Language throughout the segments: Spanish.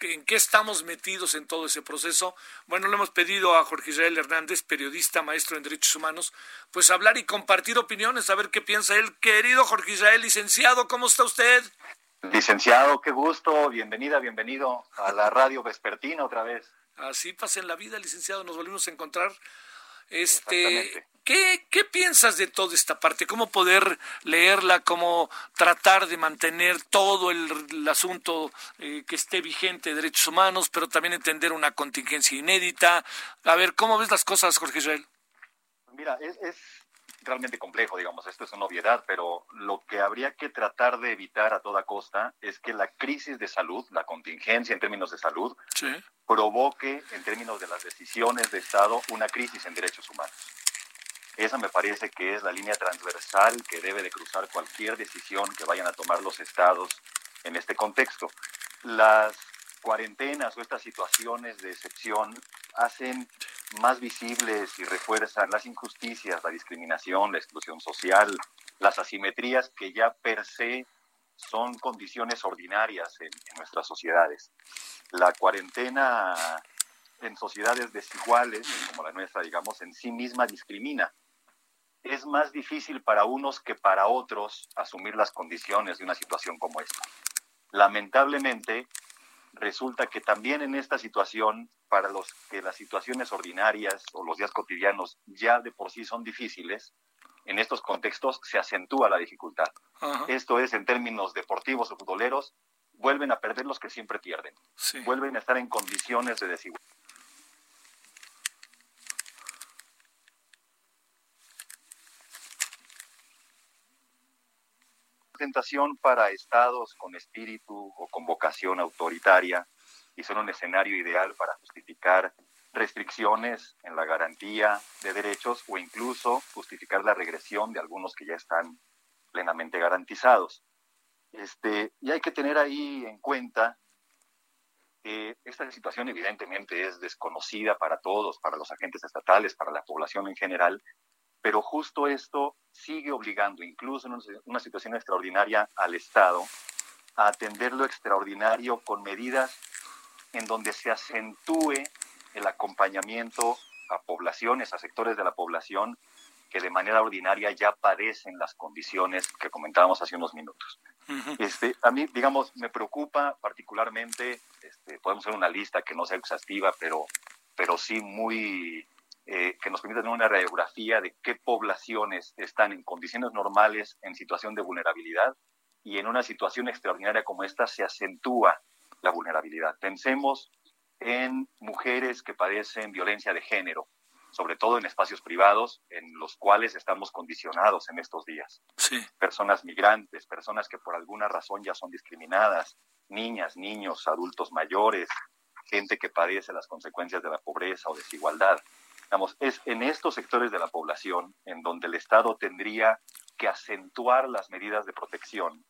en qué estamos metidos en todo ese proceso. Bueno, le hemos pedido a Jorge Israel Hernández, periodista, maestro en derechos humanos, pues hablar y compartir opiniones, a ver qué piensa él. Querido Jorge Israel, licenciado, ¿cómo está usted? Licenciado, qué gusto, bienvenida, bienvenido a la radio vespertina otra vez. Así pasa en la vida, licenciado, nos volvimos a encontrar. Este, ¿qué, ¿Qué piensas de toda esta parte? ¿Cómo poder leerla? ¿Cómo tratar de mantener todo el, el asunto eh, que esté vigente de derechos humanos, pero también entender una contingencia inédita? A ver, ¿cómo ves las cosas, Jorge Israel? Mira, es, es realmente complejo, digamos, esto es una obviedad, pero lo que habría que tratar de evitar a toda costa es que la crisis de salud, la contingencia en términos de salud, Sí. provoque en términos de las decisiones de Estado una crisis en derechos humanos. Esa me parece que es la línea transversal que debe de cruzar cualquier decisión que vayan a tomar los estados en este contexto. Las cuarentenas o estas situaciones de excepción hacen más visibles y refuerzan las injusticias, la discriminación, la exclusión social, las asimetrías que ya per se son condiciones ordinarias en, en nuestras sociedades. La cuarentena en sociedades desiguales, como la nuestra, digamos, en sí misma discrimina. Es más difícil para unos que para otros asumir las condiciones de una situación como esta. Lamentablemente, resulta que también en esta situación, para los que las situaciones ordinarias o los días cotidianos ya de por sí son difíciles, en estos contextos se acentúa la dificultad. Esto es, en términos deportivos o futboleros, vuelven a perder los que siempre pierden. Sí. Vuelven a estar en condiciones de desigualdad. Tentación para estados con espíritu o con vocación autoritaria y son un escenario ideal para justificar restricciones en la garantía de derechos o incluso justificar la regresión de algunos que ya están plenamente garantizados. Este, y hay que tener ahí en cuenta que esta situación evidentemente es desconocida para todos, para los agentes estatales, para la población en general, pero justo esto sigue obligando, incluso en una- situación extraordinaria, al Estado a atender lo extraordinario con medidas en donde se acentúe el acompañamiento a poblaciones, a sectores de la población que de manera ordinaria ya padecen las condiciones que comentábamos hace unos minutos. Este, a mí, digamos, me preocupa particularmente, este, podemos hacer una lista que no sea exhaustiva, pero, pero sí muy, eh, que nos permita tener una radiografía de qué poblaciones están en condiciones normales, en situación de vulnerabilidad, y en una situación extraordinaria como esta se acentúa la vulnerabilidad. Pensemos en mujeres que padecen violencia de género, sobre todo en espacios privados, en los cuales estamos condicionados en estos días Sí. personas migrantes, personas que por alguna razón ya son discriminadas, niñas, niños, adultos mayores, gente que padece las consecuencias de la pobreza o desigualdad. Es en estos sectores de la población en donde el Estado tendría que acentuar las medidas de protección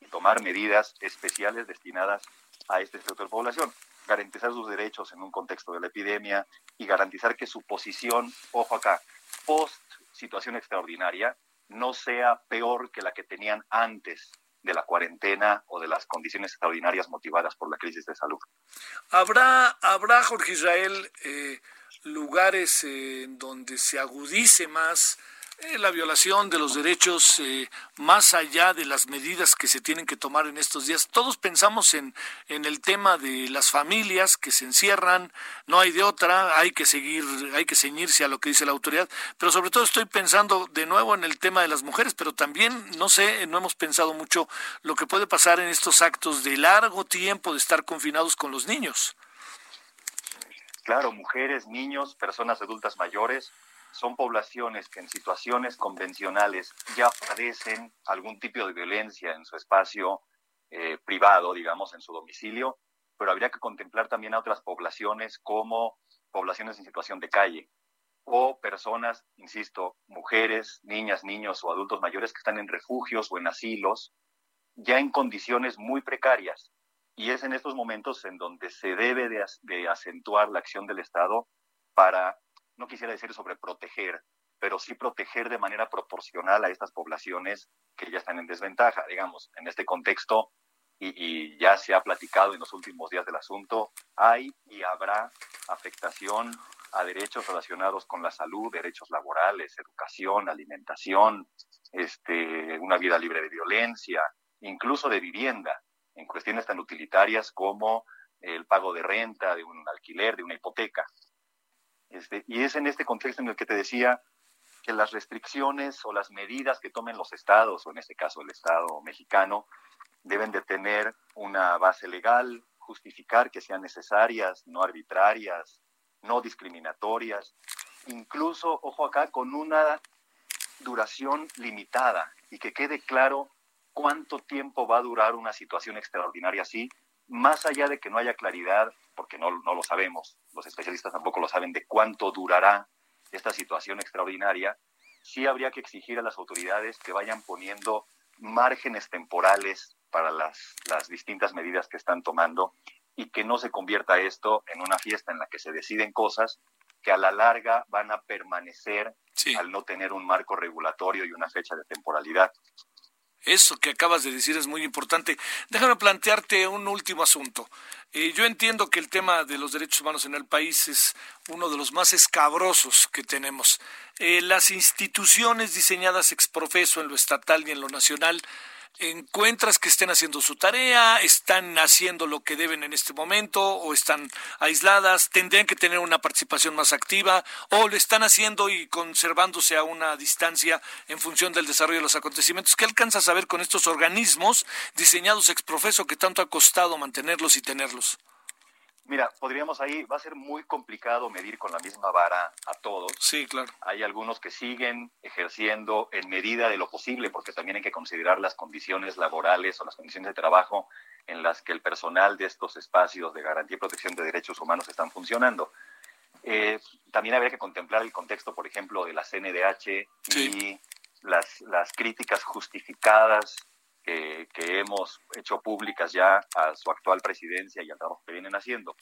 y tomar medidas especiales destinadas a este sector de población, garantizar sus derechos en un contexto de la epidemia y garantizar que su posición, ojo acá, post situación extraordinaria, no sea peor que la que tenían antes de la cuarentena o de las condiciones extraordinarias motivadas por la crisis de salud. ¿Habrá, habrá Jorge Israel, eh, lugares eh, en donde se agudice más la violación de los derechos eh, más allá de las medidas que se tienen que tomar en estos días. Todos pensamos en, en el tema de las familias que se encierran, no hay de otra, hay que seguir, hay que ceñirse a lo que dice la autoridad, pero sobre todo estoy pensando de nuevo en el tema de las mujeres, pero también, no sé, no hemos pensado mucho lo que puede pasar en estos actos de largo tiempo de estar confinados con los niños. Claro, mujeres, niños, personas adultas mayores son poblaciones que en situaciones convencionales ya padecen algún tipo de violencia en su espacio eh, privado, digamos, en su domicilio, pero habría que contemplar también a otras poblaciones como poblaciones en situación de calle o personas, insisto, mujeres, niñas, niños o adultos mayores que están en refugios o en asilos, ya en condiciones muy precarias. Y es en estos momentos en donde se debe de, acentuar la acción del Estado para, no quisiera decir sobre proteger, pero sí proteger de manera proporcional a estas poblaciones que ya están en desventaja. Digamos, en este contexto, y, ya se ha platicado en los últimos días del asunto, hay y habrá afectación a derechos relacionados con la salud, derechos laborales, educación, alimentación, este, una vida libre de violencia, incluso de vivienda, en cuestiones tan utilitarias como el pago de renta, de un alquiler, de una hipoteca. Este, y es en este contexto en el que te decía que las restricciones o las medidas que tomen los estados, o en este caso el Estado mexicano, deben de tener una base legal, justificar que sean necesarias, no arbitrarias, no discriminatorias, incluso, ojo acá, con una duración limitada y que quede claro cuánto tiempo va a durar una situación extraordinaria así, más allá de que no haya claridad, porque no, no lo sabemos, los especialistas tampoco lo saben, de cuánto durará esta situación extraordinaria, sí habría que exigir a las autoridades que vayan poniendo márgenes temporales para las, las distintas medidas que están tomando y que no se convierta esto en una fiesta en la que se deciden cosas que a la larga van a permanecer al no tener un marco regulatorio y una fecha de temporalidad. Eso que acabas de decir es muy importante. Déjame plantearte un último asunto. Eh, yo entiendo que el tema de los derechos humanos en el país es uno de los más escabrosos que tenemos. Eh, las instituciones diseñadas ex profeso en lo estatal y en lo nacional encuentras que estén haciendo su tarea, están haciendo lo que deben en este momento o están aisladas, tendrían que tener una participación más activa o lo están haciendo y conservándose a una distancia en función del desarrollo de los acontecimientos. ¿Qué alcanzas a ver con estos organismos diseñados ex profeso que tanto ha costado mantenerlos y tenerlos? Mira, podríamos ahí, va a ser muy complicado medir con la misma vara a todos. Sí, claro. Hay algunos que siguen ejerciendo en medida de lo posible, porque también hay que considerar las condiciones laborales o las condiciones de trabajo en las que el personal de estos espacios de garantía y protección de derechos humanos están funcionando. Eh, también habría que contemplar el contexto, por ejemplo, de la CNDH y las, las críticas justificadas que, hemos hecho públicas ya a su actual presidencia y al trabajo que vienen haciendo.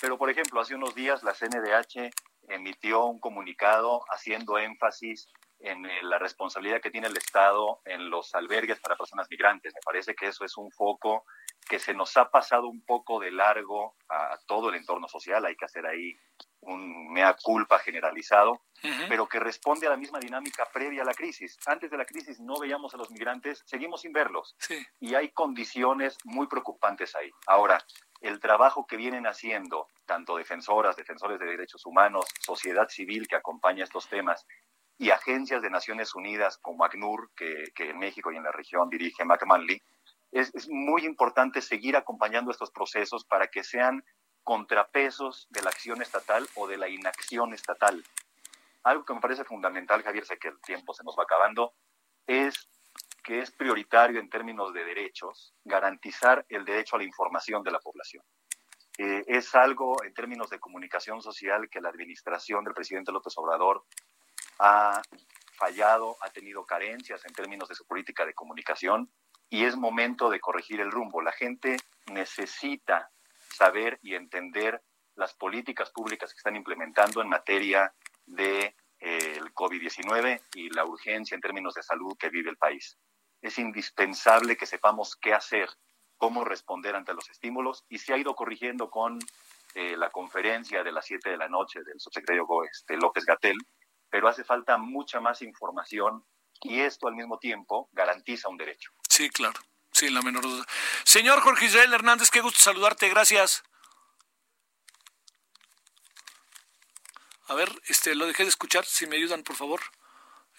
Pero, por ejemplo, hace unos días la CNDH emitió un comunicado haciendo énfasis en eh, la responsabilidad que tiene el Estado en los albergues para personas migrantes. Me parece que eso es un foco que se nos ha pasado un poco de largo a todo el entorno social. Hay que hacer ahí un mea culpa generalizado, pero que responde a la misma dinámica previa a la crisis. Antes de la crisis no veíamos a los migrantes, seguimos sin verlos. Y hay condiciones muy preocupantes ahí. Ahora, el trabajo que vienen haciendo tanto defensoras, defensores de derechos humanos, sociedad civil que acompaña estos temas y agencias de Naciones Unidas como ACNUR, que, en México y en la región dirige McManley, es, es muy importante seguir acompañando estos procesos para que sean contrapesos de la acción estatal o de la inacción estatal. Algo que me parece fundamental, Javier, sé que el tiempo se nos va acabando, es que es prioritario en términos de derechos garantizar el derecho a la información de la población. Eh, es algo en términos de comunicación social que la administración del presidente López Obrador ha fallado, ha tenido carencias en términos de su política de comunicación y es momento de corregir el rumbo. La gente necesita saber y entender las políticas públicas que están implementando en materia de eh, el COVID-19 y la urgencia en términos de salud que vive el país. Es indispensable que sepamos qué hacer, cómo responder ante los estímulos y se ha ido corrigiendo con eh, la conferencia de las 7 de la noche del subsecretario este, López Gatel, pero hace falta mucha más información y esto al mismo tiempo garantiza un derecho. Sí, claro. Sí, la menor duda. Señor Jorge Israel Hernández, qué gusto saludarte, gracias. A ver, este, lo dejé de escuchar, si me ayudan, por favor.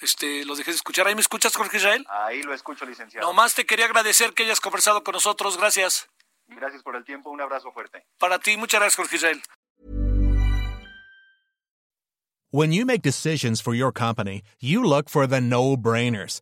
Este, lo dejé de escuchar. ¿Ahí me escuchas, Jorge Israel? Ahí lo escucho, licenciado. Nomás te quería agradecer que hayas conversado con nosotros, gracias. Gracias por el tiempo, un abrazo fuerte. Para ti, muchas gracias, Jorge Israel. When you make decisions for your company, you look for the no-brainers.